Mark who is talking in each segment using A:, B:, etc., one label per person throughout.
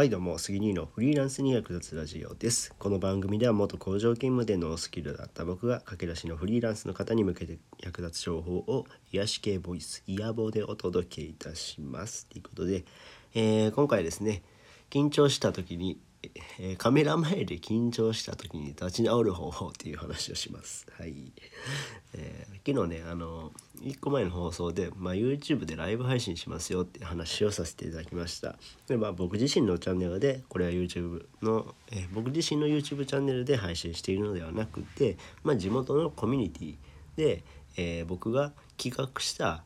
A: はいどうも杉兄のフリーランスに役立つラジオですこの番組では元工場勤務でノースキルだった僕が駆け出しのフリーランスの方に向けて役立つ情報を癒し系ボイスイヤボでお届けいたしますということで、えー、今回ですね緊張した時にえー、カメラ前で緊張した時に立ち直る方法っていう話をします。はい。えー、昨日ね、あの、1個前の放送で、まあ、YouTube でライブ配信しますよって話をさせていただきました。で、まあ、僕自身のチャンネルで、これは YouTube の、え、僕自身の YouTube チャンネルで配信しているのではなくて、まあ、地元のコミュニティで、え僕が企画した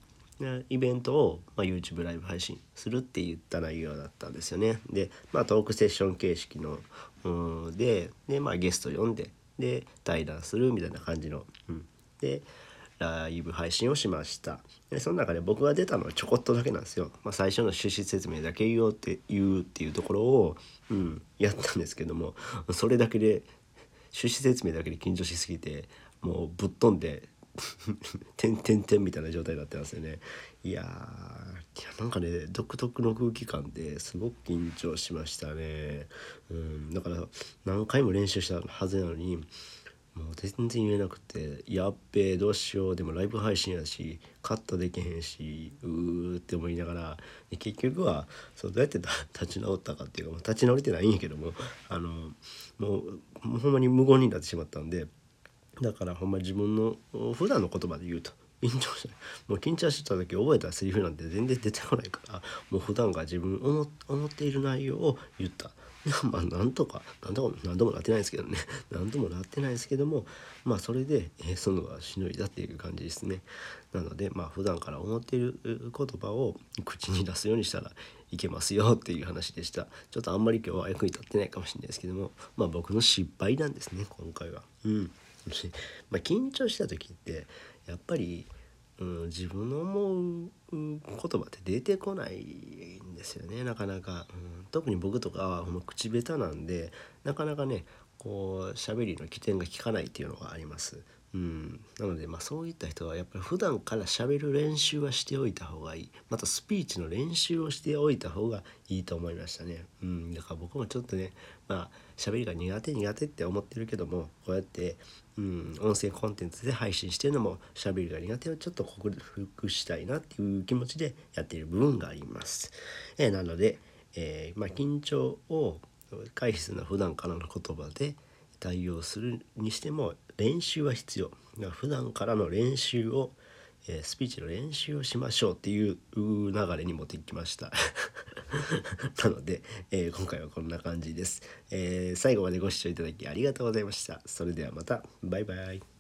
A: イベントを、まあ、YouTube ライブ配信するって言った内容だったんですよね。で、まあ、トークセッション形式のうでで、まあ、ゲスト呼んでで対談するみたいな感じの、うん、でライブ配信をしました。でその中で僕が出たのはちょこっとだけなんですよ、まあ、最初の趣旨説明だけ言おうって言うっていうところを、うん、やったんですけどもそれだけで趣旨説明だけで緊張しすぎてもうぶっ飛んで「てんてんてん」みたいな状態になってますよね。いやーなんかね独特の空気感ですごく緊張しましたね。うんだから何回も練習したはずなのにもう全然言えなくて「やっべえどうしよう」でもライブ配信やしカットできへんしうーって思いながら結局はそうどうやって立ち直ったかっていうか立ち直れてないんやけどもあのもうもうほんまに無言になってしまったんで。だからほんま自分の普段の言葉で言うと緊張しないもう緊張してた時覚えたセリフなんて全然出てこないからもう普段から自分思思っている内容を言った。まあなんとか何とか何度もなってないですけどね。何度もなってないですけどもまあそれで、えー、そのがしのいだっていう感じですね。なのでまあ普段から思っている言葉を口に出すようにしたらいけますよっていう話でした。ちょっとあんまり今日は役に立ってないかもしれないですけどもまあ僕の失敗なんですね今回は。うん。まあ、緊張した時ってやっぱり、うん、自分の思う言葉って出てこないんですよねなかなか、うん、特に僕とかは口下手なんでなかなかねこう喋りの起点が効かないっていうのがあります。うん、なのでまあそういった人はやっぱり普段からしゃべる練習はしておいた方がいい。またスピーチの練習をしておいた方がいいと思いましたね、うん、だから僕もちょっとねまあ喋りが苦手苦手って思ってるけどもこうやって、うん、音声コンテンツで配信してるのも喋りが苦手をちょっと克服したいなっていう気持ちでやっている部分があります、え、なので、えー、まあ、緊張を回避するのは普段からの言葉で対応するにしても練習は必要。普段からの練習を、えー、スピーチの練習をしましょうっていう流れに持ってきました。なので、えー、今回はこんな感じです、えー、最後までご視聴いただきありがとうございました。それではまた。バイバイ。